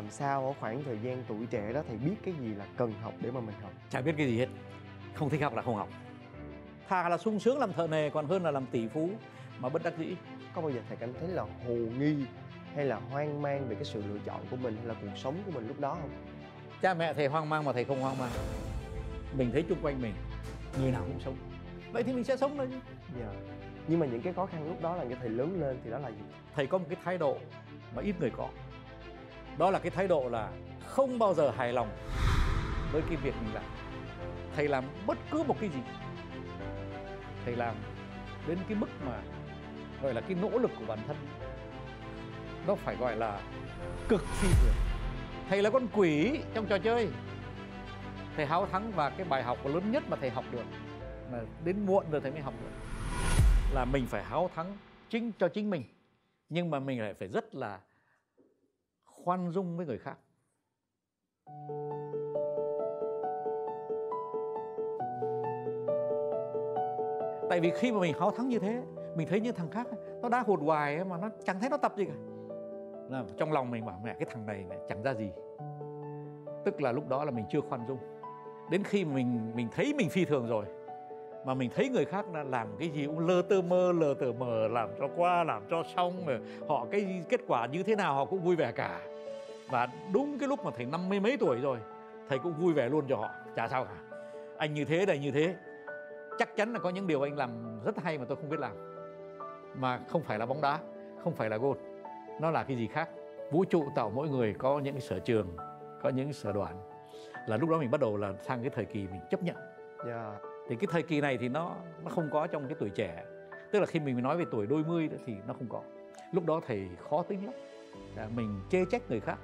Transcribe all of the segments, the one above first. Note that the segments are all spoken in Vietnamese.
làm sao ở khoảng thời gian tuổi trẻ đó thầy biết cái gì là cần học để mà mình học? Chả biết cái gì hết. Không thích học là không học. Thà là sung sướng làm thợ nề còn hơn là làm tỷ phú. Mà bất đắc dĩ. Có bao giờ thầy cảm thấy là hồ nghi hay là hoang mang về cái sự lựa chọn của mình hay là cuộc sống của mình lúc đó không? Cha mẹ thầy hoang mang mà thầy không hoang mang. Mình thấy chung quanh mình người nào cũng sống. Vậy thì mình sẽ sống thôi dạ. Nhưng mà những cái khó khăn lúc đó là cho thầy lớn lên thì đó là gì? Thầy có một cái thái độ mà ít người có. Đó là cái thái độ là không bao giờ hài lòng với cái việc mình làm. Thầy làm bất cứ một cái gì. Thầy làm đến cái mức mà gọi là cái nỗ lực của bản thân nó phải gọi là cực phi thường. Thầy là con quỷ trong trò chơi. Thầy háo thắng và cái bài học lớn nhất mà thầy học được là đến muộn rồi thầy mới học được, là mình phải háo thắng chính, cho chính mình. Nhưng mà mình lại phải rất là khoan dung với người khác. Tại vì khi mà mình háo thắng như thế, mình thấy như thằng khác nó đã hụt hoài mà nó chẳng thấy nó tập gì cả là trong lòng mình bảo mẹ cái thằng này, này chẳng ra gì. Tức là lúc đó là mình chưa khoan dung. Đến khi mình mình thấy mình phi thường rồi mà mình thấy người khác là làm cái gì cũng lơ tơ mơ lờ tờ mờ làm cho qua làm cho xong rồi họ cái kết quả như thế nào họ cũng vui vẻ cả. Và đúng cái lúc mà thầy năm mươi mấy tuổi rồi thầy cũng vui vẻ luôn cho họ. Chả sao cả. Anh như thế này như thế. Chắc chắn là có những điều anh làm rất hay mà tôi không biết làm. Mà không phải là bóng đá không phải là gôn nó là cái gì khác? Vũ trụ tạo mỗi người có những cái sở trường có những sở đoàn là lúc đó mình bắt đầu là sang cái thời kỳ mình chấp nhận. Dạ. Thì cái thời kỳ này thì nó nó không có trong cái tuổi trẻ. Tức là khi mình nói về tuổi đôi mươi đó thì nó không có. Lúc đó thầy khó tính lắm. Là mình chê trách người khác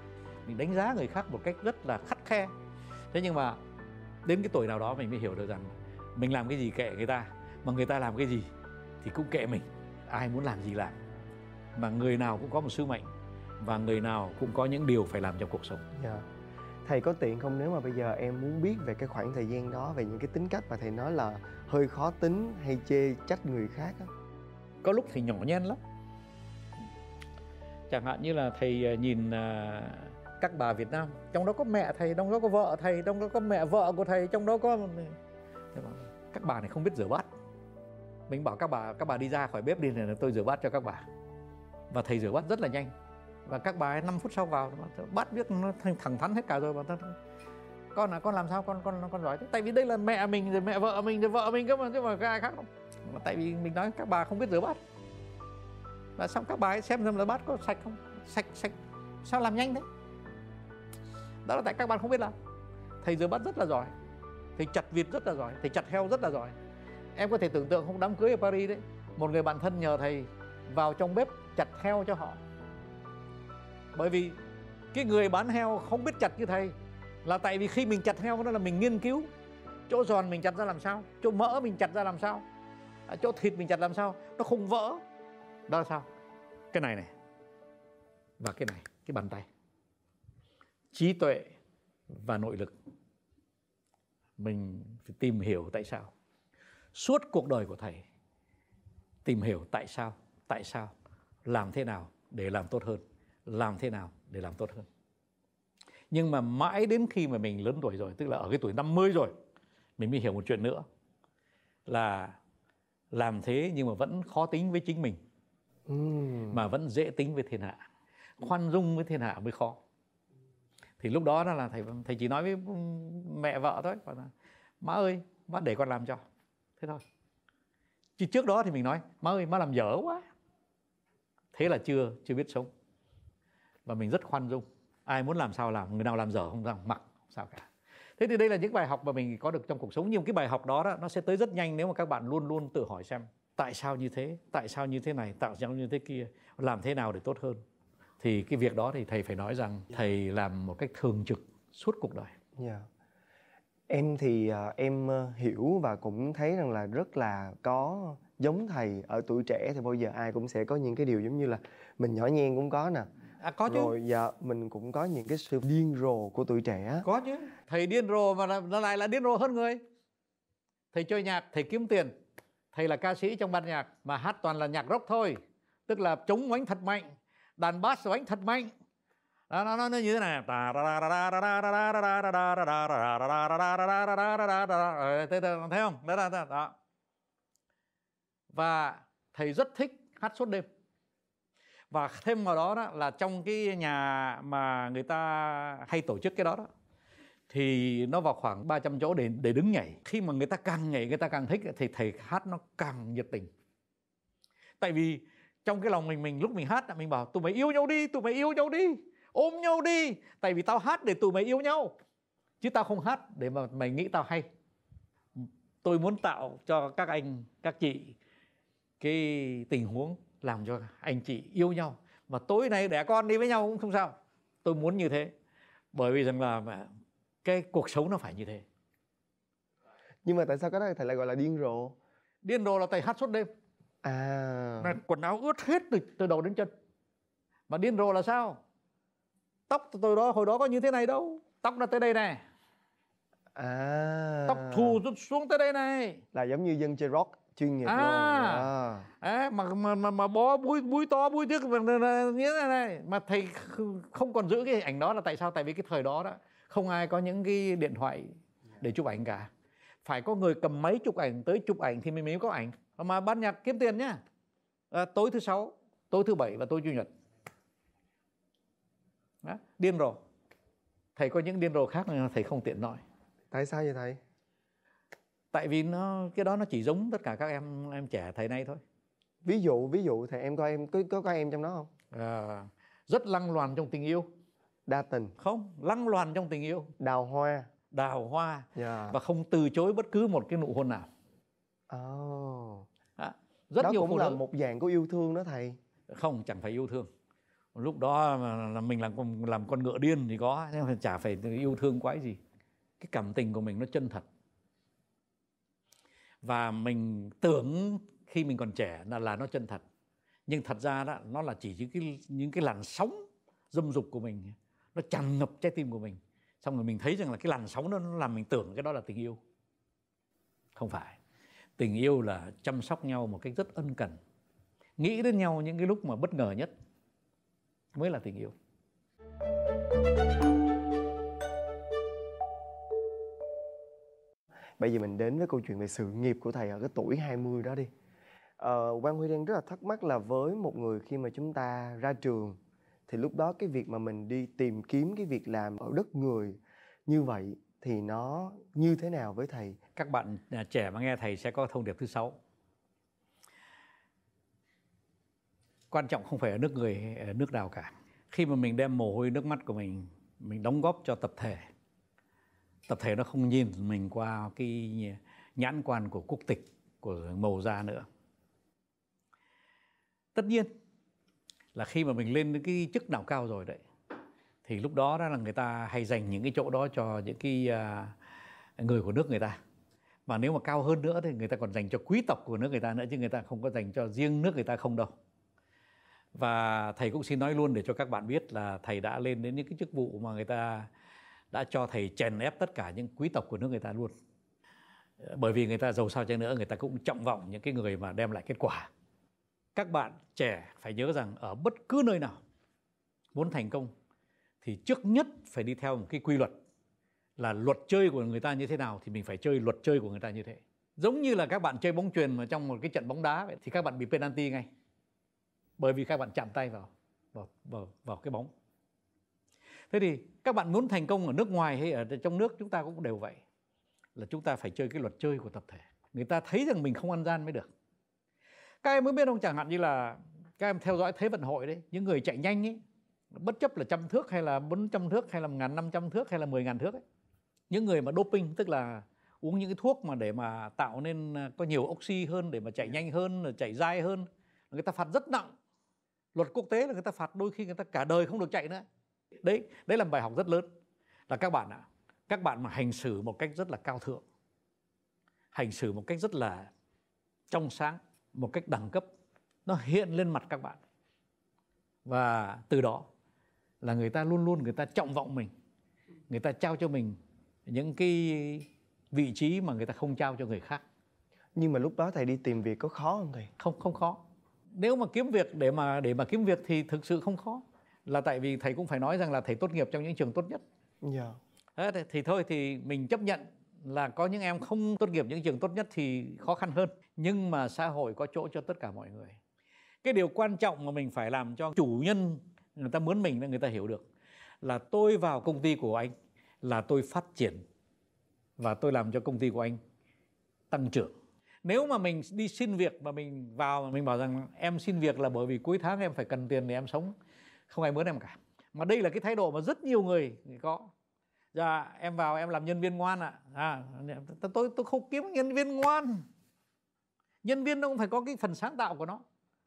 mình đánh giá người khác một cách rất là khắt khe. Thế nhưng mà đến cái tuổi nào đó mình mới hiểu được rằng mình làm cái gì kệ người ta mà người ta làm cái gì thì cũng kệ mình. Ai muốn làm gì làm mà người nào cũng có một sứ mệnh và người nào cũng có những điều phải làm trong cuộc sống. Dạ. Thầy có tiện không nếu mà bây giờ em muốn biết về cái khoảng thời gian đó về những cái tính cách mà thầy nói là hơi khó tính hay chê trách người khác á? Có lúc thầy nhỏ nhen lắm. Chẳng hạn như là thầy à, nhìn à, các bà Việt Nam trong đó có mẹ thầy trong đó có vợ thầy trong đó có mẹ vợ của thầy trong đó có các bà này không biết rửa bát. Mình bảo các bà các bà đi ra khỏi bếp đi là tôi rửa bát cho các bà và thầy rửa bát rất là nhanh. Và các bà ấy 5 phút sau vào bát biết nó thẳng thắn hết cả rồi, mà con là con làm sao? Con con con giỏi thế. Tại vì đây là mẹ mình rồi, mẹ vợ mình rồi, vợ mình cơ mà, chứ mà ai khác đâu. Mà tại vì mình nói các bà không biết rửa bát. Và xong các bà ấy xem xem là bát có sạch không? Sạch sạch. Sao làm nhanh thế? Đó là tại các bạn không biết làm. Thầy rửa bát rất là giỏi. Thầy chặt vịt rất là giỏi. Thầy chặt heo rất là giỏi. Em có thể tưởng tượng không? Đám cưới ở paris đấy. Một người bạn thân nhờ thầy vào trong bếp chặt heo cho họ. Bởi vì cái người bán heo không biết chặt như thầy là tại vì khi mình chặt heo đó là mình nghiên cứu chỗ giòn mình chặt ra làm sao chỗ mỡ mình chặt ra làm sao à, chỗ thịt mình chặt làm sao nó không vỡ. Đó là sao? Cái này này. Và cái này cái bàn tay. Trí tuệ và nội lực. Mình phải tìm hiểu tại sao. Suốt cuộc đời của thầy tìm hiểu tại sao tại sao làm thế nào để làm tốt hơn làm thế nào để làm tốt hơn. Nhưng mà mãi đến khi mà mình lớn tuổi rồi tức là ở cái tuổi 50 rồi mình mới hiểu một chuyện nữa là làm thế nhưng mà vẫn khó tính với chính mình. Mà vẫn dễ tính với thiên hạ khoan dung với thiên hạ mới khó. Thì lúc đó là thầy thầy chỉ nói với mẹ vợ thôi bảo là má ơi má để con làm cho. Thế thôi. Chứ trước đó thì mình nói má ơi má làm dở quá thế là chưa chưa biết sống. Và mình rất khoan dung. Ai muốn làm sao làm người nào làm dở không làm mặc không sao cả. Thế thì đây là những bài học mà mình có được trong cuộc sống. Nhưng cái bài học đó, đó nó sẽ tới rất nhanh nếu mà các bạn luôn luôn tự hỏi xem tại sao như thế tại sao như thế này tại sao như thế kia làm thế nào để tốt hơn? Thì cái việc đó thì thầy phải nói rằng thầy làm một cách thường trực suốt cuộc đời. Yeah. Dạ. em thì uh, em uh, hiểu và cũng thấy rằng là rất là có giống thầy ở tuổi trẻ thì bao giờ ai cũng sẽ có những cái điều giống như là mình nhỏ nhen cũng có nè à, có chứ rồi dạ mình cũng có những cái sự điên rồ của tuổi trẻ có chứ thầy điên rồ mà nó lại là điên rồ hơn người thầy chơi nhạc thầy kiếm tiền thầy là ca sĩ trong ban nhạc mà hát toàn là nhạc rock thôi tức là chống oánh thật mạnh đàn bass oánh thật mạnh đó, nó, nó, nó như thế này thấy không đó, đó, đó và thầy rất thích hát suốt đêm. Và thêm vào đó, đó là trong cái nhà mà người ta hay tổ chức cái đó đó thì nó vào khoảng 300 chỗ để để đứng nhảy. Khi mà người ta càng nhảy người ta càng thích thì thầy hát nó càng nhiệt tình. Tại vì trong cái lòng mình mình lúc mình hát mình bảo tụi mày yêu nhau đi tụi mày yêu nhau đi ôm nhau đi. Tại vì tao hát để tụi mày yêu nhau chứ tao không hát để mà mày nghĩ tao hay. Tôi muốn tạo cho các anh các chị cái tình huống làm cho anh chị yêu nhau. Và tối nay đẻ con đi với nhau cũng không sao. Tôi muốn như thế. Bởi vì rằng là cái cuộc sống nó phải như thế. Nhưng mà tại sao cái đó thầy lại gọi là điên rồ? Điên rồ là thầy hát suốt đêm. À. Mà quần áo ướt hết từ, từ đầu đến chân. Mà điên rồ là sao? Tóc tôi đó hồi đó có như thế này đâu. Tóc nó tới đây này à. Tóc thù xuống tới đây này. Là giống như dân chơi rock chuyên nghiệp à, luôn à. à mà mà mà, mà bó búi búi to búi tiếc như thế này mà thầy không còn giữ cái hình ảnh đó là tại sao? Tại vì cái thời đó đó không ai có những cái điện thoại để chụp ảnh cả. Phải có người cầm máy chụp ảnh tới chụp ảnh thì mình mới có ảnh. Mà ban nhạc kiếm tiền nhá. À, tối thứ sáu tối thứ bảy và tối chủ nhật. Đó, điên rồ. Thầy có những điên rồ khác mà thầy không tiện nói. Tại sao vậy thầy tại vì nó cái đó nó chỉ giống tất cả các em em trẻ thầy nay thôi. Ví dụ ví dụ thầy em coi em có có, có em trong đó không? À, rất lăng loàn trong tình yêu. Đa tình. Không lăng loàn trong tình yêu. Đào hoa. Đào hoa. Yeah. Dạ. và không từ chối bất cứ một cái nụ hôn nào. Oh. à, rất đó nhiều cũng là nữ. một dạng của yêu thương đó thầy. Không chẳng phải yêu thương. Lúc đó mà là mình làm con làm con ngựa điên thì có nhưng mà chả phải yêu thương quái gì. Cái cảm tình của mình nó chân thật và mình tưởng khi mình còn trẻ là là nó chân thật. Nhưng thật ra đó, nó là chỉ những cái những cái làn sóng dâm dục của mình. Nó tràn ngập trái tim của mình. Xong rồi mình thấy rằng là cái làn sóng đó, nó làm mình tưởng cái đó là tình yêu. Không phải. Tình yêu là chăm sóc nhau một cách rất ân cần. Nghĩ đến nhau những cái lúc mà bất ngờ nhất mới là tình yêu. Bây giờ mình đến với câu chuyện về sự nghiệp của thầy ở cái tuổi 20 đó đi. Ờ, Quang Huy đang rất là thắc mắc là với một người khi mà chúng ta ra trường thì lúc đó cái việc mà mình đi tìm kiếm cái việc làm ở đất người như vậy thì nó như thế nào với thầy? Các bạn à, trẻ mà nghe thầy sẽ có thông điệp thứ sáu. Quan trọng không phải ở nước người ở nước nào cả. Khi mà mình đem mồ hôi nước mắt của mình mình đóng góp cho tập thể tập thể nó không nhìn mình qua cái nhãn quan của quốc tịch của màu da nữa. Tất nhiên là khi mà mình lên đến cái chức nào cao rồi đấy thì lúc đó đó là người ta hay dành những cái chỗ đó cho những cái uh, người của nước người ta. Mà nếu mà cao hơn nữa thì người ta còn dành cho quý tộc của nước người ta nữa chứ người ta không có dành cho riêng nước người ta không đâu. Và thầy cũng xin nói luôn để cho các bạn biết là thầy đã lên đến những cái chức vụ mà người ta đã cho thầy chèn ép tất cả những quý tộc của nước người ta luôn. Bởi vì người ta giàu sao chăng nữa người ta cũng trọng vọng những cái người mà đem lại kết quả. Các bạn trẻ phải nhớ rằng ở bất cứ nơi nào muốn thành công thì trước nhất phải đi theo một cái quy luật là luật chơi của người ta như thế nào thì mình phải chơi luật chơi của người ta như thế. Giống như là các bạn chơi bóng truyền mà trong một cái trận bóng đá vậy, thì các bạn bị penalty ngay. Bởi vì các bạn chạm tay vào vào vào, vào cái bóng thế thì các bạn muốn thành công ở nước ngoài hay ở trong nước, chúng ta cũng đều vậy. Là chúng ta phải chơi cái luật chơi của tập thể. Người ta thấy rằng mình không ăn gian mới được. Các em mới biết không? Chẳng hạn như là các em theo dõi thế vận hội đấy, những người chạy nhanh ấy, bất chấp là trăm thước hay là bốn trăm thước hay là một ngàn năm trăm thước hay là mười ngàn thước ấy. Những người mà doping, tức là uống những cái thuốc mà để mà tạo nên à, có nhiều oxy hơn, để mà chạy nhanh hơn chạy dai hơn người ta phạt rất nặng. Luật quốc tế là người ta phạt đôi khi người ta cả đời không được chạy nữa đấy đấy là bài học rất lớn. Là các bạn ạ à, các bạn mà hành xử một cách rất là cao thượng hành xử một cách rất là trong sáng một cách đẳng cấp nó hiện lên mặt các bạn. Và từ đó là người ta luôn luôn người ta trọng vọng mình người ta trao cho mình những cái vị trí mà người ta không trao cho người khác. Nhưng mà lúc đó thầy đi tìm việc có khó không thầy? Không không khó. Nếu mà kiếm việc để mà để mà kiếm việc thì thực sự không khó là tại vì thầy cũng phải nói rằng là thầy tốt nghiệp trong những trường tốt nhất. Dạ. Thế thì thôi thì mình chấp nhận là có những em không tốt nghiệp những trường tốt nhất thì khó khăn hơn. Nhưng mà xã hội có chỗ cho tất cả mọi người. Cái điều quan trọng mà mình phải làm cho chủ nhân người ta muốn mình là người ta hiểu được là tôi vào công ty của anh là tôi phát triển và tôi làm cho công ty của anh tăng trưởng. Nếu mà mình đi xin việc mà mình vào mà mình bảo rằng em xin việc là bởi vì cuối tháng em phải cần tiền để em sống không ai muốn em cả. Mà đây là cái thái độ mà rất nhiều người có. Dạ em vào em làm nhân viên ngoan ạ. À. à, tôi tôi không kiếm nhân viên ngoan. Nhân viên nó cũng phải có cái phần sáng tạo của nó.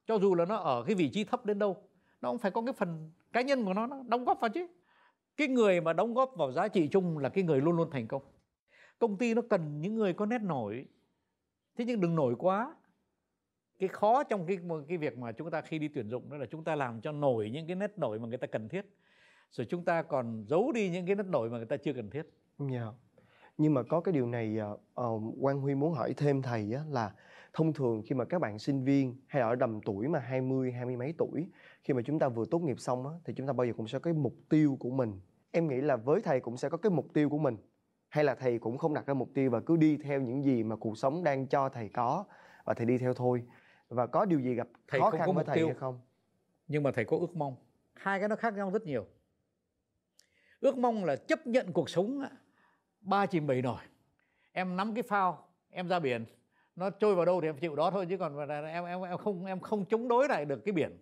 Cho dù là nó ở cái vị trí thấp đến đâu nó cũng phải có cái phần cá nhân của nó nó đóng góp vào chứ. Cái người mà đóng góp vào giá trị chung là cái người luôn luôn thành công. Công ty nó cần những người có nét nổi. Thế nhưng đừng nổi quá cái khó trong cái cái việc mà chúng ta khi đi tuyển dụng đó là chúng ta làm cho nổi những cái nét nổi mà người ta cần thiết rồi chúng ta còn giấu đi những cái nét nổi mà người ta chưa cần thiết. Yeah. Nhưng mà có cái điều này uh, Quang Huy muốn hỏi thêm thầy á, là thông thường khi mà các bạn sinh viên hay ở đầm tuổi mà 20, hai mươi mấy tuổi khi mà chúng ta vừa tốt nghiệp xong á, thì chúng ta bao giờ cũng sẽ có cái mục tiêu của mình. Em nghĩ là với thầy cũng sẽ có cái mục tiêu của mình hay là thầy cũng không đặt ra mục tiêu và cứ đi theo những gì mà cuộc sống đang cho thầy có và thầy đi theo thôi và có điều gì gặp thầy khó khăn với thầy tiêu, hay không? nhưng mà thầy có ước mong. Hai cái nó khác nhau rất nhiều. Ước mong là chấp nhận cuộc sống ba chìm bảy nổi. Em nắm cái phao em ra biển. Nó trôi vào đâu thì em chịu đó thôi chứ còn em em em không em không chống đối lại được cái biển.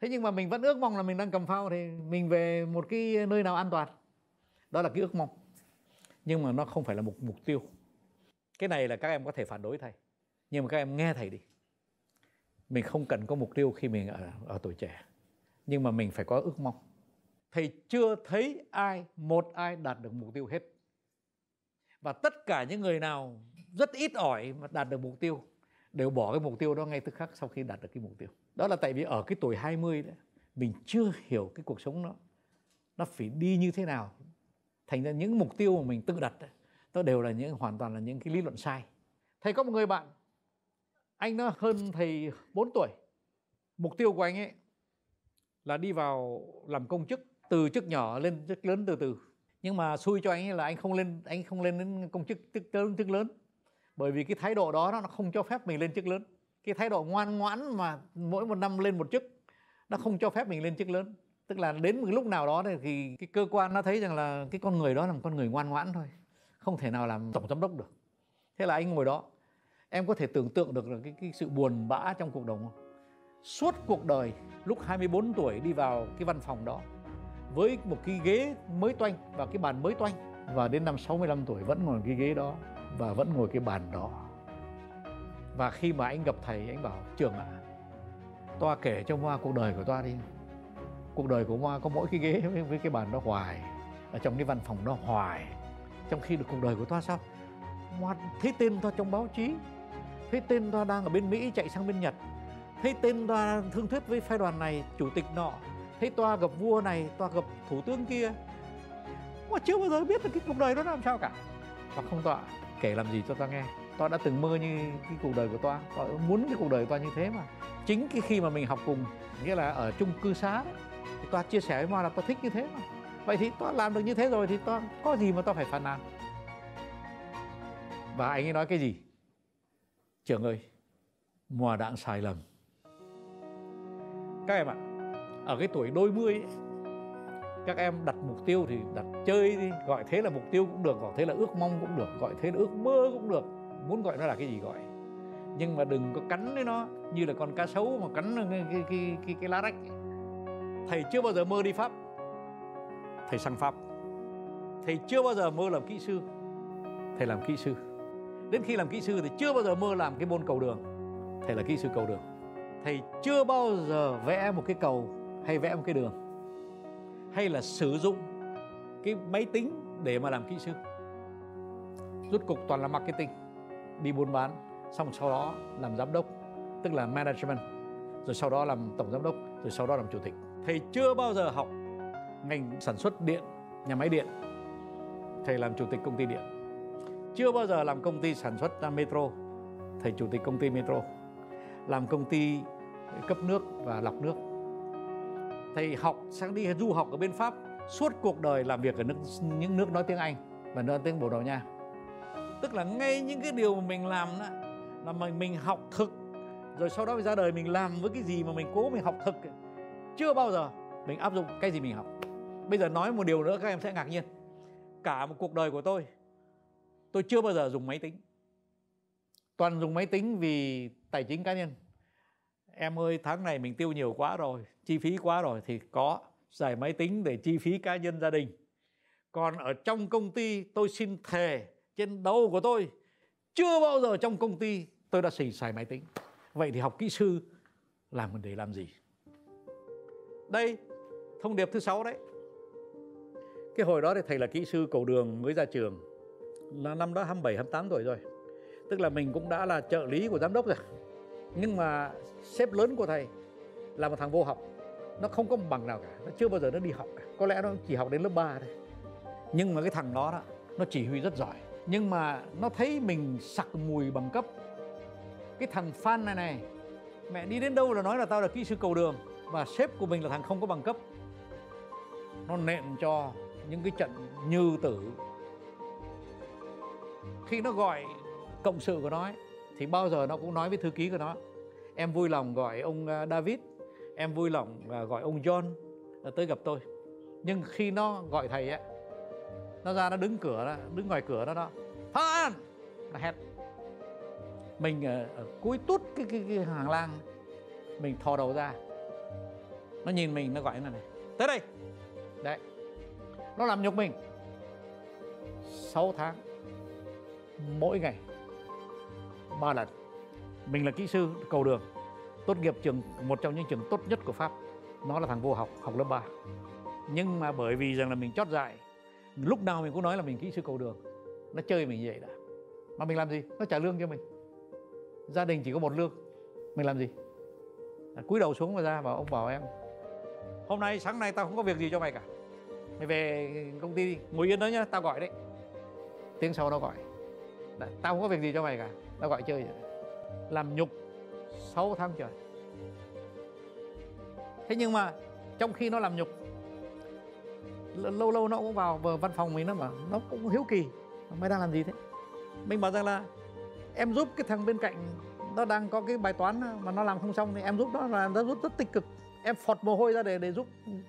Thế nhưng mà mình vẫn ước mong là mình đang cầm phao thì mình về một cái nơi nào an toàn. Đó là cái ước mong. Nhưng mà nó không phải là một mục tiêu. Cái này là các em có thể phản đối thầy nhưng mà các em nghe thầy đi mình không cần có mục tiêu khi mình ở, ở tuổi trẻ. Nhưng mà mình phải có ước mong. Thầy chưa thấy ai một ai đạt được mục tiêu hết. Và tất cả những người nào rất ít ỏi mà đạt được mục tiêu đều bỏ cái mục tiêu đó ngay tức khắc sau khi đạt được cái mục tiêu. Đó là tại vì ở cái tuổi 20 đấy mình chưa hiểu cái cuộc sống nó nó phải đi như thế nào. Thành ra những mục tiêu mà mình tự đặt đó đều là những hoàn toàn là những cái lý luận sai. Thầy có một người bạn anh nó hơn thầy 4 tuổi. Mục tiêu của anh ấy là đi vào làm công chức, từ chức nhỏ lên chức lớn từ từ. Nhưng mà xui cho anh ấy là anh không lên, anh không lên đến công chức chức lớn chức lớn. Bởi vì cái thái độ đó nó không cho phép mình lên chức lớn. Cái thái độ ngoan ngoãn mà mỗi một năm lên một chức, nó không cho phép mình lên chức lớn. Tức là đến một lúc nào đó thì cái cơ quan nó thấy rằng là cái con người đó là một con người ngoan ngoãn thôi, không thể nào làm tổng giám đốc được. Thế là anh ngồi đó em có thể tưởng tượng được là cái, cái sự buồn bã trong cuộc đời không? suốt cuộc đời lúc 24 tuổi đi vào cái văn phòng đó với một cái ghế mới toanh và cái bàn mới toanh và đến năm 65 tuổi vẫn ngồi cái ghế đó và vẫn ngồi cái bàn đó. Và khi mà anh gặp thầy anh bảo trường ạ à, toa kể cho hoa cuộc đời của toa đi. Cuộc đời của hoa có mỗi cái ghế với cái bàn đó hoài ở trong cái văn phòng đó hoài. Trong khi được cuộc đời của toa sao? Hoa thấy tên toa trong báo chí thấy tên ta đang ở bên mỹ chạy sang bên nhật. Thấy tên ta thương thuyết với phái đoàn này, chủ tịch nọ. Thấy toa gặp vua này, toa gặp thủ tướng kia. Mà chưa bao giờ biết được cái cuộc đời đó làm sao cả. Và không tọa kể làm gì cho ta nghe. Toa đã từng mơ như cái cuộc đời của toa. Toa muốn cái cuộc đời của toa như thế mà. Chính cái khi mà mình học cùng, nghĩa là ở chung cư xá thì toa chia sẻ với hoa là toa thích như thế mà. Vậy thì toa làm được như thế rồi thì toa, có gì mà toa phải phàn nàn? Và anh ấy nói cái gì? Trường ơi mùa đạn sai lầm. Các em ạ ở cái tuổi đôi mươi ấy, các em đặt mục tiêu thì đặt chơi đi gọi thế là mục tiêu cũng được gọi thế là ước mong cũng được gọi thế là ước mơ cũng được. Muốn gọi nó là cái gì gọi. Nhưng mà đừng có cắn với nó như là con cá sấu mà cắn cái cái cái, cái, cái lá rách thầy chưa bao giờ mơ đi pháp. Thầy sang pháp. Thầy chưa bao giờ mơ làm kỹ sư. Thầy làm kỹ sư đến khi làm kỹ sư thì chưa bao giờ mơ làm cái môn cầu đường. Thầy là kỹ sư cầu đường. Thầy chưa bao giờ vẽ một cái cầu hay vẽ một cái đường. Hay là sử dụng cái máy tính để mà làm kỹ sư. Rút cục toàn là marketing. Đi buôn bán, xong sau đó làm giám đốc, tức là management, rồi sau đó làm tổng giám đốc, rồi sau đó làm chủ tịch. Thầy chưa bao giờ học ngành sản xuất điện, nhà máy điện. Thầy làm chủ tịch công ty điện chưa bao giờ làm công ty sản xuất metro. Thầy chủ tịch công ty metro làm công ty cấp nước và lọc nước. Thầy học sang đi du học ở bên pháp suốt cuộc đời làm việc ở nước, những nước nói tiếng anh và nói tiếng bồ đào nha. Tức là ngay những cái điều mà mình làm đó, là mình mình học thực rồi sau đó ra đời mình làm với cái gì mà mình cố mình học thực chưa bao giờ mình áp dụng cái gì mình học. Bây giờ nói một điều nữa các em sẽ ngạc nhiên. Cả một cuộc đời của tôi tôi chưa bao giờ dùng máy tính. Toàn dùng máy tính vì tài chính cá nhân. Em ơi, tháng này mình tiêu nhiều quá rồi, chi phí quá rồi thì có xài máy tính để chi phí cá nhân gia đình. Còn ở trong công ty, tôi xin thề, trên đầu của tôi, chưa bao giờ trong công ty tôi đã xài xài máy tính. Vậy thì học kỹ sư làm để làm gì? Đây, thông điệp thứ sáu đấy. Cái hồi đó thì thầy là kỹ sư cầu đường mới ra trường là năm đó 27 28 tuổi rồi. Tức là mình cũng đã là trợ lý của giám đốc rồi. Nhưng mà sếp lớn của thầy là một thằng vô học. Nó không có một bằng nào cả. Nó chưa bao giờ nó đi học cả. Có lẽ nó chỉ học đến lớp 3 thôi. Nhưng mà cái thằng đó đó, nó chỉ huy rất giỏi. Nhưng mà nó thấy mình sặc mùi bằng cấp. Cái thằng fan này này, mẹ đi đến đâu là nói là tao là kỹ sư cầu đường và sếp của mình là thằng không có bằng cấp. Nó nện cho những cái trận như tử khi nó gọi cộng sự của nó ấy, thì bao giờ nó cũng nói với thư ký của nó em vui lòng gọi ông à, David em vui lòng à, gọi ông John à, tới gặp tôi. Nhưng khi nó gọi thầy ấy nó ra nó đứng cửa đó, đứng ngoài cửa đó đó Phan! Nó hét. Mình ở, ở cuối tút cái, cái, cái hàng lang mình thò đầu ra. Nó nhìn mình nó gọi như này tới đây. Đấy. Nó làm nhục mình. 6 tháng mỗi ngày ba lần. Mình là kỹ sư cầu đường tốt nghiệp trường một trong những trường tốt nhất của pháp. Nó là thằng vô học học lớp 3 nhưng mà bởi vì rằng là mình chót dại lúc nào mình cũng nói là mình kỹ sư cầu đường nó chơi mình vậy đã. Mà mình làm gì? Nó trả lương cho mình. Gia đình chỉ có một lương mình làm gì? À, cúi đầu xuống mà ra bảo ông bảo em hôm nay sáng nay tao không có việc gì cho mày cả. Mày về công ty đi ngồi yên đó nhá tao gọi đấy. Tiếng sau nó gọi đấy, tao không có việc gì cho mày cả. Tao gọi chơi vậy. làm nhục 6 tháng trời. Thế nhưng mà trong khi nó làm nhục lâu lâu nó cũng vào văn phòng mình nó mà nó cũng hiếu kỳ. Mày đang làm gì thế? Mình bảo rằng là em giúp cái thằng bên cạnh nó đang có cái bài toán mà nó làm không xong thì em giúp nó là nó giúp rất tích cực. Em phọt mồ hôi ra để để giúp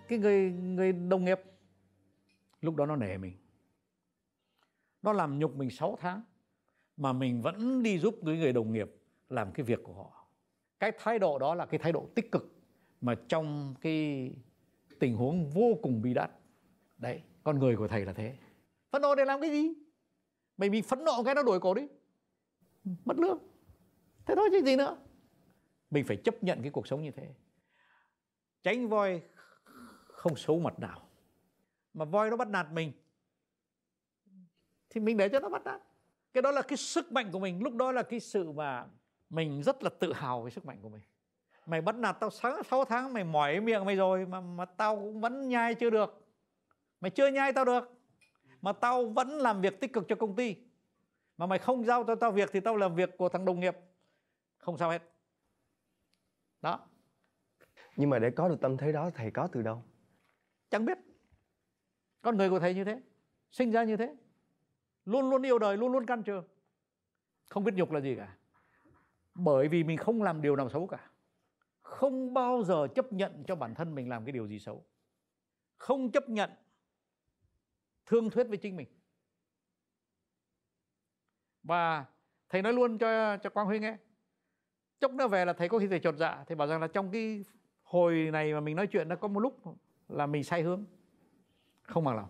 cái người người đồng nghiệp. Lúc đó nó nể mình. Nó làm nhục mình 6 tháng mà mình vẫn đi giúp cái người đồng nghiệp làm cái việc của họ. Cái thái độ đó là cái thái độ tích cực mà trong cái tình huống vô cùng bi đát. Đấy, con người của thầy là thế. Phẫn nộ để làm cái gì? Mày bị phẫn nộ cái nó đuổi cổ đi. Mất lương. Thế thôi chứ gì nữa. Mình phải chấp nhận cái cuộc sống như thế. Tránh voi không xấu mặt nào. Mà voi nó bắt nạt mình, thì mình để cho nó bắt nạt cái đó là cái sức mạnh của mình. Lúc đó là cái sự mà mình rất là tự hào với sức mạnh của mình. Mày bắt nạt tao 6, 6 tháng mày mỏi miệng mày rồi mà mà tao cũng vẫn nhai chưa được. Mày chưa nhai tao được. Mà tao vẫn làm việc tích cực cho công ty. Mà mày không giao cho tao việc thì tao làm việc của thằng đồng nghiệp. Không sao hết. Đó. Nhưng mà để có được tâm thế đó thầy có từ đâu? Chẳng biết. Con người của thầy như thế. Sinh ra như thế luôn luôn yêu đời, luôn luôn căn trường không biết nhục là gì cả. Bởi vì mình không làm điều nào xấu cả. Không bao giờ chấp nhận cho bản thân mình làm cái điều gì xấu. Không chấp nhận thương thuyết với chính mình. Và thầy nói luôn cho cho quang huy nghe. Chốc nữa về là thầy có khi thầy chột dạ. Thầy bảo rằng là trong cái hồi này mà mình nói chuyện, nó có một lúc là mình sai hướng. Không bằng lòng.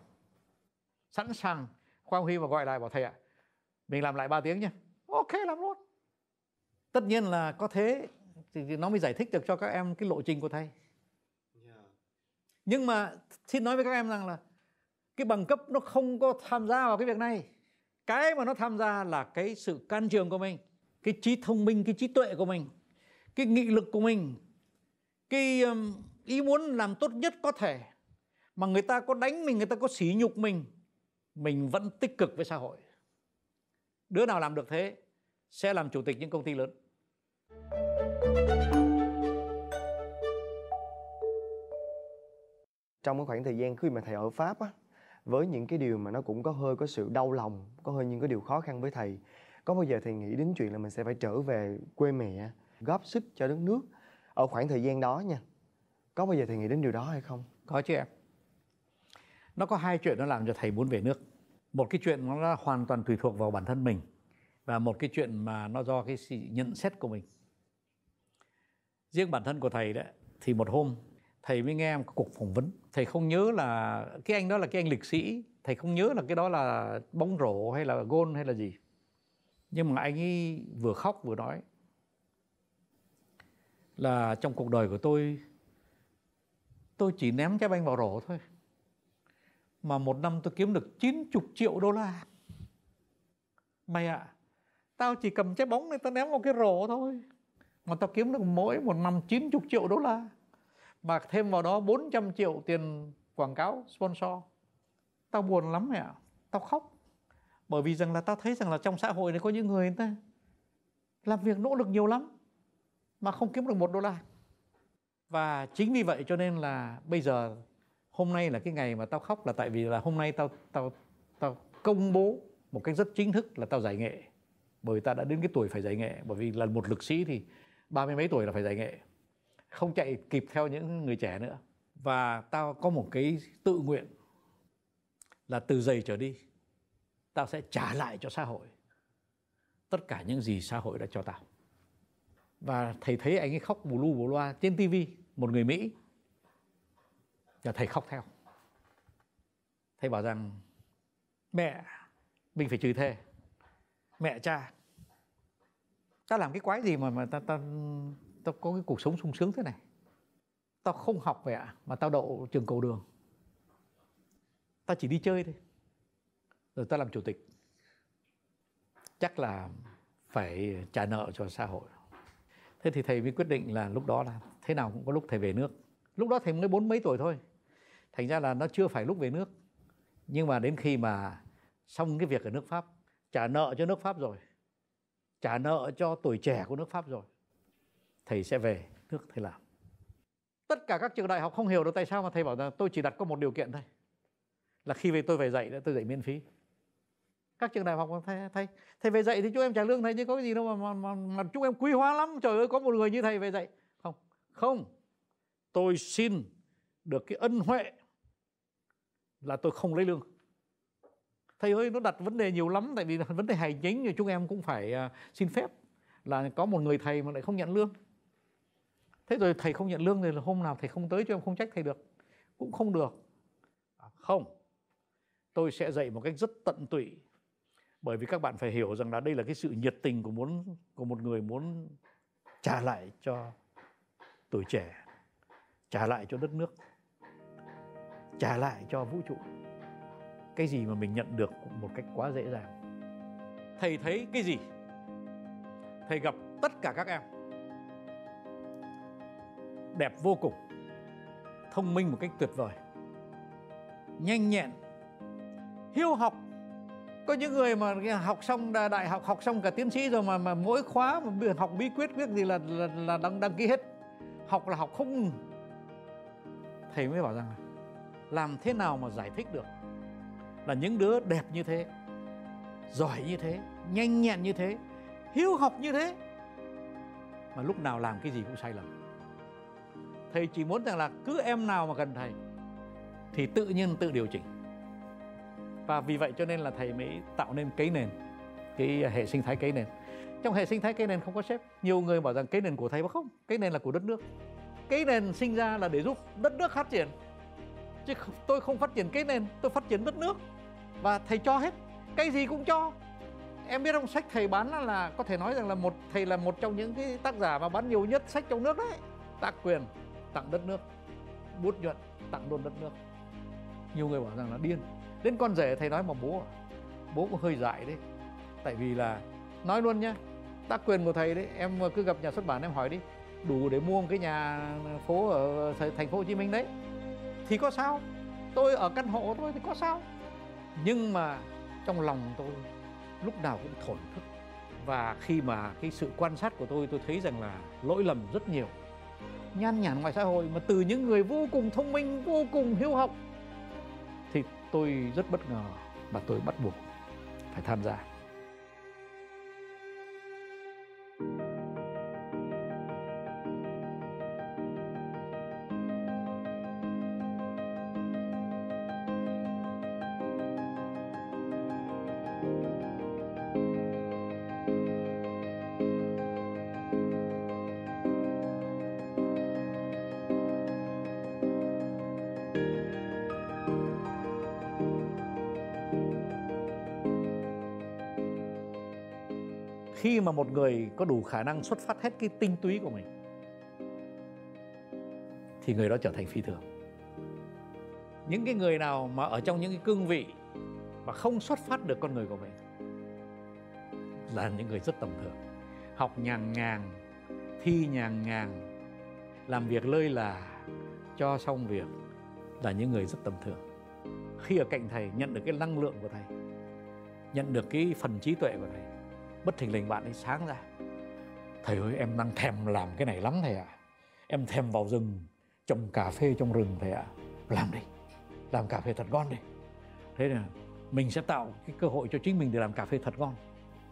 Sẵn sàng quang huy mà gọi lại bảo thầy ạ mình làm lại 3 tiếng nhé ok làm luôn. Tất nhiên là có thế thì nó mới giải thích được cho các em cái lộ trình của thầy. Nhưng mà xin nói với các em rằng là cái bằng cấp nó không có tham gia vào cái việc này. Cái mà nó tham gia là cái sự can trường của mình cái trí thông minh cái trí tuệ của mình cái nghị lực của mình cái ý muốn làm tốt nhất có thể. Mà người ta có đánh mình người ta có sỉ nhục mình mình vẫn tích cực với xã hội. Đứa nào làm được thế sẽ làm chủ tịch những công ty lớn. Trong cái khoảng thời gian khi mà thầy ở Pháp á với những cái điều mà nó cũng có hơi có sự đau lòng có hơi những cái điều khó khăn với thầy có bao giờ thầy nghĩ đến chuyện là mình sẽ phải trở về quê mẹ góp sức cho đất nước? Ở khoảng thời gian đó nha có bao giờ thầy nghĩ đến điều đó hay không? Có chứ em. Nó có hai chuyện nó làm cho thầy muốn về nước một cái chuyện nó hoàn toàn tùy thuộc vào bản thân mình và một cái chuyện mà nó do cái sự nhận xét của mình. Riêng bản thân của thầy đấy, thì một hôm thầy mới nghe một cuộc phỏng vấn. Thầy không nhớ là cái anh đó là cái anh lịch sĩ, thầy không nhớ là cái đó là bóng rổ hay là gôn hay là gì. Nhưng mà anh ấy vừa khóc vừa nói là trong cuộc đời của tôi tôi chỉ ném trái banh vào rổ thôi mà một năm tôi kiếm được 90 triệu đô la. Mày ạ à, tao chỉ cầm trái bóng này tao ném vào cái rổ thôi. Mà tao kiếm được mỗi một năm 90 triệu đô la. Và thêm vào đó 400 triệu tiền quảng cáo sponsor. Tao buồn lắm mẹ tao khóc. Bởi vì rằng là tao thấy rằng là trong xã hội này có những người ta làm việc nỗ lực nhiều lắm mà không kiếm được một đô la. Và chính vì vậy cho nên là bây giờ hôm nay là cái ngày mà tao khóc là tại vì là hôm nay tao tao tao công bố một cách rất chính thức là tao giải nghệ. Bởi vì ta đã đến cái tuổi phải giải nghệ. Bởi vì là một lực sĩ thì ba mươi mấy tuổi là phải giải nghệ. Không chạy kịp theo những người trẻ nữa. Và tao có một cái tự nguyện là từ giày trở đi, tao sẽ trả lại cho xã hội. Tất cả những gì xã hội đã cho tao. Và thầy thấy anh ấy khóc bù lu bù loa trên tivi một người mỹ và thầy khóc theo. Thầy bảo rằng, mẹ, mình phải trừ thề. Mẹ, cha, ta làm cái quái gì mà mà ta ta tao có cái cuộc sống sung sướng thế này? Tao không học vậy ạ, mà tao đậu trường cầu đường. Tao chỉ đi chơi thôi. Rồi tao làm chủ tịch. Chắc là phải trả nợ cho xã hội. Thế thì thầy mới quyết định là lúc đó là, thế nào cũng có lúc thầy về nước. Lúc đó thầy mới bốn mấy tuổi thôi thành ra là nó chưa phải lúc về nước. Nhưng mà đến khi mà xong cái việc ở nước pháp trả nợ cho nước pháp rồi trả nợ cho tuổi trẻ của nước pháp rồi thầy sẽ về nước thầy làm. Tất cả các trường đại học không hiểu được tại sao mà thầy bảo rằng tôi chỉ đặt có một điều kiện thôi là khi về tôi về dạy tôi dạy miễn phí. Các trường đại học thầy thầy thầy về dạy thì chúng em trả lương thầy chứ có cái gì đâu mà, mà, mà, mà chúng em quý hóa lắm trời ơi có một người như thầy về dạy. Không không. Tôi xin được cái ân huệ là tôi không lấy lương. Thầy ơi nó đặt vấn đề nhiều lắm tại vì vấn đề hành chính thì chúng em cũng phải uh, xin phép là có một người thầy mà lại không nhận lương. Thế rồi thầy không nhận lương thì là hôm nào thầy không tới cho em không trách thầy được. Cũng không được. À, không. Tôi sẽ dạy một cách rất tận tụy bởi vì các bạn phải hiểu rằng là đây là cái sự nhiệt tình của muốn của một người muốn trả lại cho tuổi trẻ trả lại cho đất nước trả lại cho vũ trụ. Cái gì mà mình nhận được một cách quá dễ dàng. Thầy thấy cái gì? Thầy gặp tất cả các em. Đẹp vô cùng. Thông minh một cách tuyệt vời. Nhanh nhẹn. Hiếu học. Có những người mà học xong đại học học xong cả tiến sĩ rồi mà mà mỗi khóa mà học bí quyết biết gì là là, là đăng đăng ký hết. Học là học không. Thầy mới bảo rằng làm thế nào mà giải thích được? Là những đứa đẹp như thế, giỏi như thế, nhanh nhẹn như thế, hiếu học như thế, mà lúc nào làm cái gì cũng sai lầm. Thầy chỉ muốn rằng là cứ em nào mà gần thầy, thì tự nhiên tự điều chỉnh. Và vì vậy cho nên là thầy mới tạo nên cái nền, cái hệ sinh thái cái nền. Trong hệ sinh thái cái nền không có sếp, nhiều người bảo rằng cái nền của thầy mà không, cái nền là của đất nước. Cái nền sinh ra là để giúp đất nước phát triển chứ tôi không phát triển cái nền, tôi phát triển đất nước. Và thầy cho hết, cái gì cũng cho. Em biết không, sách thầy bán là, có thể nói rằng là một, thầy là một trong những cái tác giả mà bán nhiều nhất sách trong nước đấy. Tác quyền, tặng đất nước. Bút nhuận, tặng luôn đất nước. Nhiều người bảo rằng là điên. Đến con rể thầy nói mà bố à, bố cũng hơi dại đấy. Tại vì là, nói luôn nhá, tác quyền của thầy đấy, em cứ gặp nhà xuất bản em hỏi đi, đủ để mua một cái nhà phố ở, thành phố Hồ Chí Minh đấy thì có sao? Tôi ở căn hộ tôi thì có sao? Nhưng mà trong lòng tôi lúc nào cũng thổn thức. Và khi mà cái sự quan sát của tôi tôi thấy rằng là lỗi lầm rất nhiều. Nhan nhản ngoài xã hội mà từ những người vô cùng thông minh, vô cùng hiếu học thì tôi rất bất ngờ và tôi bắt buộc phải tham gia. Khi mà một người có đủ khả năng xuất phát hết cái tinh túy của mình, thì người đó trở thành phi thường. Những cái người nào mà ở trong những cái cương vị mà không xuất phát được con người của mình là những người rất tầm thường. Học nhàn nhàn, thi nhàn nhàn, làm việc lơi là, cho xong việc là những người rất tầm thường. Khi ở cạnh thầy, nhận được cái năng lượng của thầy, nhận được cái phần trí tuệ của thầy bất thình lình bạn ấy sáng ra. Thầy ơi em đang thèm làm cái này lắm thầy ạ. À. em thèm vào rừng trồng cà phê trong rừng thầy ạ. À. làm đi làm cà phê thật ngon đi. Thế là mình sẽ tạo cái cơ hội cho chính mình để làm cà phê thật ngon.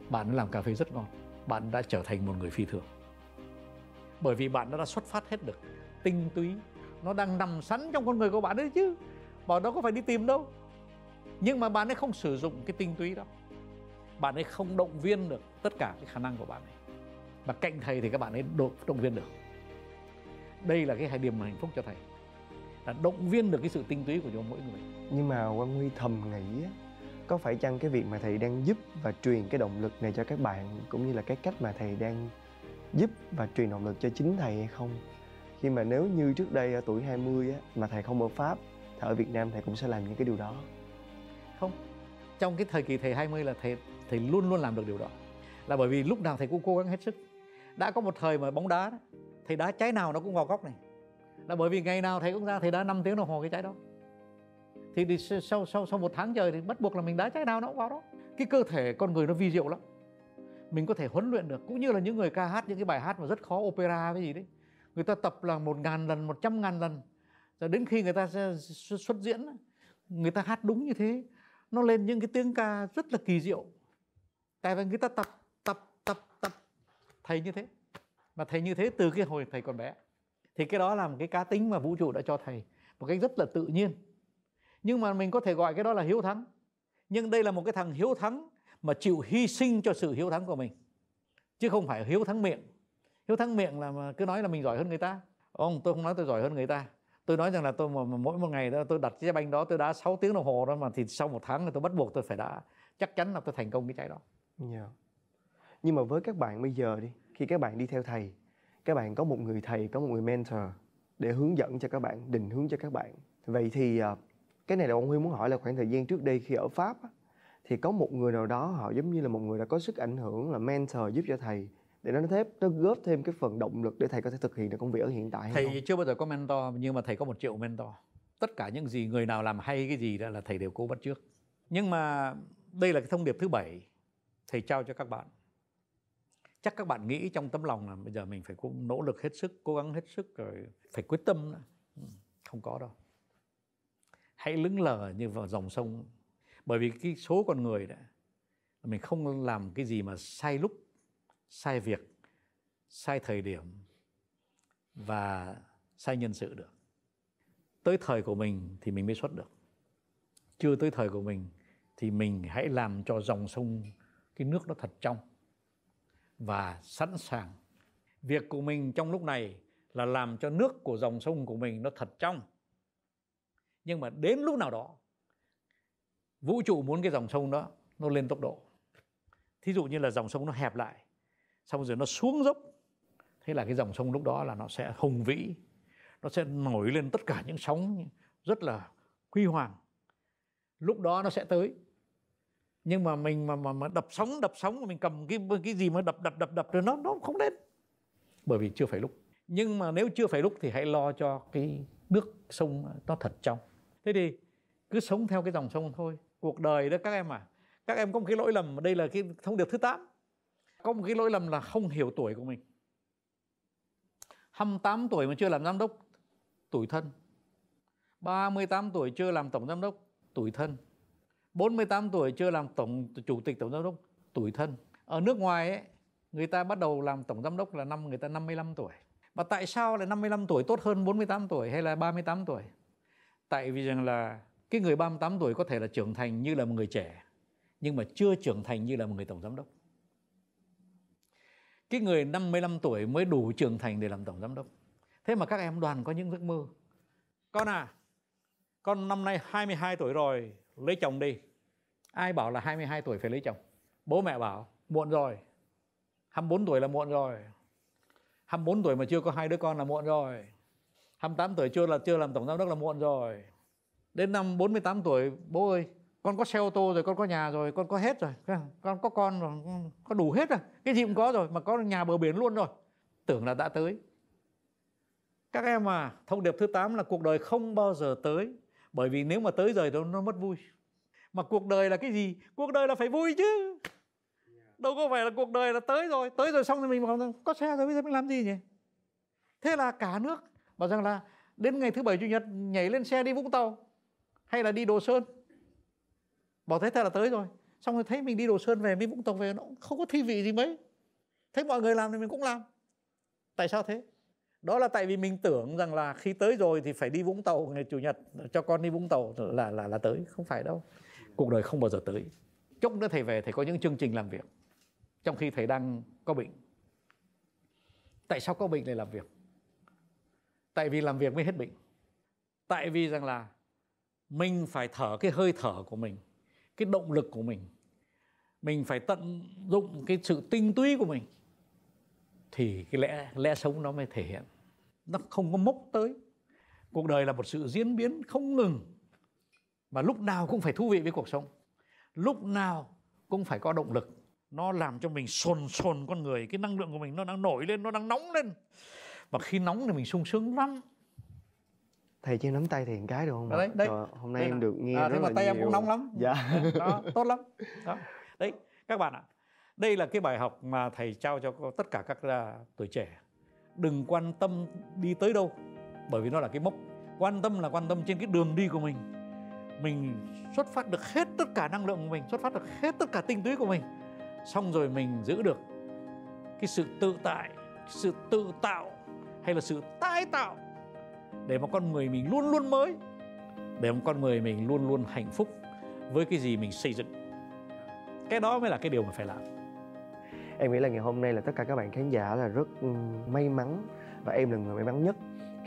Bạn làm cà phê rất ngon. Bạn đã trở thành một người phi thường. Bởi vì bạn đã, đã xuất phát hết được tinh túy. Nó đang nằm sẵn trong con người của bạn đấy chứ. Bảo đâu có phải đi tìm đâu. Nhưng mà bạn ấy không sử dụng cái tinh túy đó bạn ấy không động viên được tất cả cái khả năng của bạn ấy. Và cạnh thầy thì các bạn ấy động, động viên được. Đây là cái hai điểm hạnh phúc cho thầy là động viên được cái sự tinh túy của cho mỗi người. Nhưng mà quan huy thầm nghĩ có phải chăng cái việc mà thầy đang giúp và truyền cái động lực này cho các bạn cũng như là cái cách mà thầy đang giúp và truyền động lực cho chính thầy hay không? Khi mà nếu như trước đây ở tuổi 20 á, mà thầy không ở Pháp thì ở Việt Nam thầy cũng sẽ làm những cái điều đó. Không. Trong cái thời kỳ thầy 20 là thầy thầy luôn luôn làm được điều đó. Là bởi vì lúc nào thầy cũng cố gắng hết sức. Đã có một thời mà bóng đá đó, thầy đá trái nào nó cũng vào góc này. Là bởi vì ngày nào thầy cũng ra thầy đá 5 tiếng đồng hồ cái trái đó. Thì, thì sau sau sau một tháng trời thì bắt buộc là mình đá trái nào nó cũng vào đó. Cái cơ thể con người nó vi diệu lắm. Mình có thể huấn luyện được cũng như là những người ca hát những cái bài hát mà rất khó opera cái gì đấy. Người ta tập là một ngàn lần một trăm ngàn lần. Rồi đến khi người ta sẽ xuất diễn người ta hát đúng như thế nó lên những cái tiếng ca rất là kỳ diệu tại vì người ta tập tập tập tập. Thầy như thế. Mà thầy như thế từ cái hồi thầy còn bé. Thì cái đó là một cái cá tính mà vũ trụ đã cho thầy. Một cách rất là tự nhiên. Nhưng mà mình có thể gọi cái đó là hiếu thắng. Nhưng đây là một cái thằng hiếu thắng mà chịu hy sinh cho sự hiếu thắng của mình. Chứ không phải hiếu thắng miệng. Hiếu thắng miệng là mà cứ nói là mình giỏi hơn người ta. Ông tôi không nói tôi giỏi hơn người ta. Tôi nói rằng là tôi mà, mà mỗi một ngày đó tôi đặt cái banh đó tôi đá 6 tiếng đồng hồ đó mà thì sau một tháng là tôi bắt buộc tôi phải đã chắc chắn là tôi thành công cái trái đó. Dạ. nhưng mà với các bạn bây giờ đi khi các bạn đi theo thầy các bạn có một người thầy có một người mentor để hướng dẫn cho các bạn định hướng cho các bạn vậy thì à, cái này là ông Huy muốn hỏi là khoảng thời gian trước đây khi ở Pháp thì có một người nào đó họ giống như là một người đã có sức ảnh hưởng là mentor giúp cho thầy để nó thép nó góp thêm cái phần động lực để thầy có thể thực hiện được công việc ở hiện tại thầy không? chưa bao giờ có mentor nhưng mà thầy có một triệu mentor tất cả những gì người nào làm hay cái gì đó là thầy đều cố bắt trước nhưng mà đây là cái thông điệp thứ bảy thầy trao cho các bạn. Chắc các bạn nghĩ trong tấm lòng là bây giờ mình phải cũng nỗ lực hết sức, cố gắng hết sức rồi phải quyết tâm nữa. Ừ, không có đâu. Hãy lững lờ như vào dòng sông. Bởi vì cái số con người đó, mình không làm cái gì mà sai lúc, sai việc, sai thời điểm và sai nhân sự được. Tới thời của mình thì mình mới xuất được. Chưa tới thời của mình thì mình hãy làm cho dòng sông cái nước nó thật trong và sẵn sàng. Việc của mình trong lúc này là làm cho nước của dòng sông của mình nó thật trong. Nhưng mà đến lúc nào đó, vũ trụ muốn cái dòng sông đó nó lên tốc độ. Thí dụ như là dòng sông nó hẹp lại, xong rồi nó xuống dốc, thế là cái dòng sông lúc đó là nó sẽ hùng vĩ, nó sẽ nổi lên tất cả những sóng rất là huy hoàng. Lúc đó nó sẽ tới nhưng mà mình mà mà, mà đập sóng đập sóng mình cầm cái cái gì mà đập đập đập đập rồi nó nó không đến bởi vì chưa phải lúc. Nhưng mà nếu chưa phải lúc thì hãy lo cho cái nước sông nó thật trong. Thế thì cứ sống theo cái dòng sông thôi. Cuộc đời đó các em à các em có một cái lỗi lầm đây là cái thông điệp thứ 8 có một cái lỗi lầm là không hiểu tuổi của mình. 28 tuổi mà chưa làm giám đốc tuổi thân. 38 tuổi chưa làm tổng giám đốc tuổi thân 48 tuổi chưa làm tổng chủ tịch tổng giám đốc tuổi thân. Ở nước ngoài ấy, người ta bắt đầu làm tổng giám đốc là năm, người ta 55 tuổi. Và tại sao lại 55 tuổi? Tốt hơn 48 tuổi hay là 38 tuổi? Tại vì rằng là cái người 38 tuổi có thể là trưởng thành như là một người trẻ, nhưng mà chưa trưởng thành như là một người tổng giám đốc. Cái người 55 tuổi mới đủ trưởng thành để làm tổng giám đốc. Thế mà các em đoàn có những giấc mơ. Con à con năm nay 22 tuổi rồi lấy chồng đi. Ai bảo là 22 tuổi phải lấy chồng? Bố mẹ bảo, muộn rồi. 24 tuổi là muộn rồi. 24 tuổi mà chưa có hai đứa con là muộn rồi. 28 tuổi chưa là, chưa làm tổng giám đốc là muộn rồi. Đến năm 48 tuổi, bố ơi, con có xe ô tô rồi, con có nhà rồi, con có hết rồi. Con có con rồi có đủ hết rồi. Cái gì cũng có rồi, mà có nhà bờ biển luôn rồi. Tưởng là đã tới. Các em à thông điệp thứ 8 là cuộc đời không bao giờ tới bởi vì nếu mà tới rồi nó, nó mất vui. Mà cuộc đời là cái gì? Cuộc đời là phải vui chứ. Đâu có phải là cuộc đời là tới rồi. Tới rồi xong thì mình bảo có xe rồi bây giờ mình làm gì nhỉ? Thế là cả nước bảo rằng là đến ngày thứ bảy chủ nhật nhảy lên xe đi vũng tàu hay là đi đồ sơn. Bảo thế thật là tới rồi. Xong rồi thấy mình đi đồ sơn về với vũng tàu về nó không có thi vị gì mấy. Thấy mọi người làm thì mình cũng làm. Tại sao thế đó là tại vì mình tưởng rằng là khi tới rồi thì phải đi vũng tàu, ngày chủ nhật, cho con đi vũng tàu là là là tới, không phải đâu. Cuộc đời không bao giờ tới. Chốc nữa thầy về, thầy có những chương trình làm việc, trong khi thầy đang có bệnh. Tại sao có bệnh lại làm việc? Tại vì làm việc mới hết bệnh. Tại vì rằng là mình phải thở cái hơi thở của mình, cái động lực của mình. Mình phải tận dụng cái sự tinh túy của mình, thì cái lẽ lẽ sống nó mới thể hiện nó không có mốc tới. Cuộc đời là một sự diễn biến không ngừng và lúc nào cũng phải thú vị với cuộc sống. Lúc nào cũng phải có động lực. Nó làm cho mình sồn sồn con người cái năng lượng của mình nó đang nổi lên nó đang nóng lên. Và khi nóng thì mình sung sướng lắm. Thầy cho nắm tay thì cái được không đấy, đấy. Trời, hôm nay đấy em được nghe à, rất thế mà là tay nhiều. em cũng nóng lắm. Dạ. Đó, tốt lắm. Đó. đấy các bạn ạ. Đây là cái bài học mà thầy trao cho tất cả các uh, tuổi trẻ đừng quan tâm đi tới đâu, bởi vì nó là cái mốc. Quan tâm là quan tâm trên cái đường đi của mình. Mình xuất phát được hết tất cả năng lượng của mình, xuất phát được hết tất cả tinh túy của mình. Xong rồi mình giữ được cái sự tự tại, sự tự tạo hay là sự tái tạo để mà con người mình luôn luôn mới, để mà con người mình luôn luôn hạnh phúc với cái gì mình xây dựng. Cái đó mới là cái điều mà phải làm em nghĩ là ngày hôm nay là tất cả các bạn khán giả là rất ừ, may mắn và em là người may mắn nhất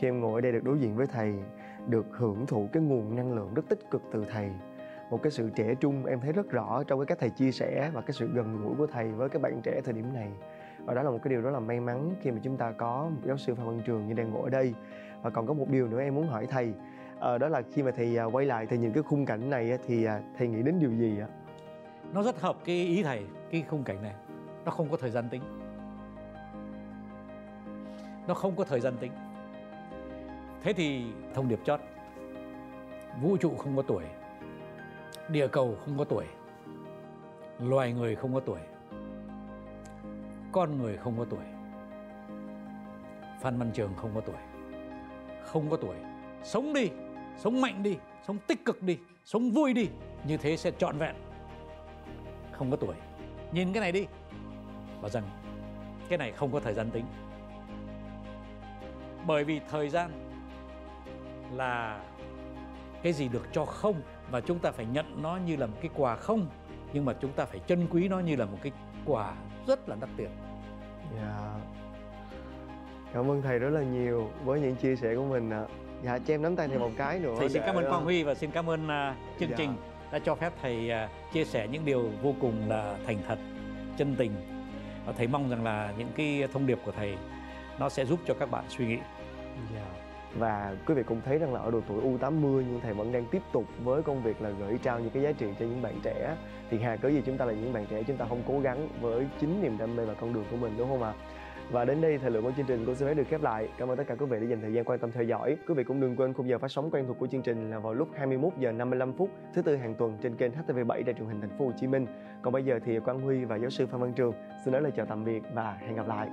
khi em ngồi ở đây được đối diện với thầy, được hưởng thụ cái nguồn năng lượng rất tích cực từ thầy. Một cái sự trẻ trung em thấy rất rõ trong cái cách thầy chia sẻ và cái sự gần gũi của thầy với các bạn trẻ thời điểm này. Và đó là một cái điều rất là may mắn khi mà chúng ta có một giáo sư phạm Văn Trường như đang ngồi ở đây. Và còn có một điều nữa em muốn hỏi thầy ờ, đó là khi mà thầy à, quay lại thầy nhìn cái khung cảnh này thì à, thầy nghĩ đến điều gì ạ? Nó rất hợp cái ý thầy, cái khung cảnh này nó không có thời gian tính. Nó không có thời gian tính. Thế thì thông điệp chót. Vũ trụ không có tuổi. Địa cầu không có tuổi. Loài người không có tuổi. Con người không có tuổi. Phan văn trường không có tuổi. Không có tuổi. Sống đi. Sống mạnh đi. Sống tích cực đi. Sống vui đi. Như thế sẽ trọn vẹn. Không có tuổi. Nhìn cái này đi và rằng cái này không có thời gian tính bởi vì thời gian là cái gì được cho không và chúng ta phải nhận nó như là một cái quà không nhưng mà chúng ta phải trân quý nó như là một cái quà rất là đắt tiền Dạ. Cảm ơn thầy rất là nhiều với những chia sẻ của mình ạ. Dạ, cho em nắm tay thầy một cái nữa. thầy xin cảm ơn quang huy và xin cảm ơn uh, chương Dạ. trình đã cho phép thầy uh, chia sẻ những điều vô cùng là thành thật chân tình và thầy mong rằng là những cái thông điệp của thầy nó sẽ giúp cho các bạn suy nghĩ yeah. Và quý vị cũng thấy rằng là ở độ tuổi U80 nhưng thầy vẫn đang tiếp tục với công việc là gửi trao những cái giá trị cho những bạn trẻ. Thì hà cớ gì chúng ta là những bạn trẻ, chúng ta không cố gắng với chính niềm đam mê và con đường của mình, đúng không ạ? Và đến đây thời lượng của chương trình cũng xin phép được khép lại. Cảm ơn tất cả quý vị đã dành thời gian quan tâm theo dõi. Quý vị cũng đừng quên khung giờ phát sóng quen thuộc của chương trình là vào lúc 21 giờ 55 phút, thứ tư hàng tuần trên kênh HTV7 đài truyền hình Thành phố Hồ Chí Minh. Còn bây giờ thì Quang Huy và giáo sư Phan Văn Trường xin nói lời chào tạm biệt và hẹn gặp lại.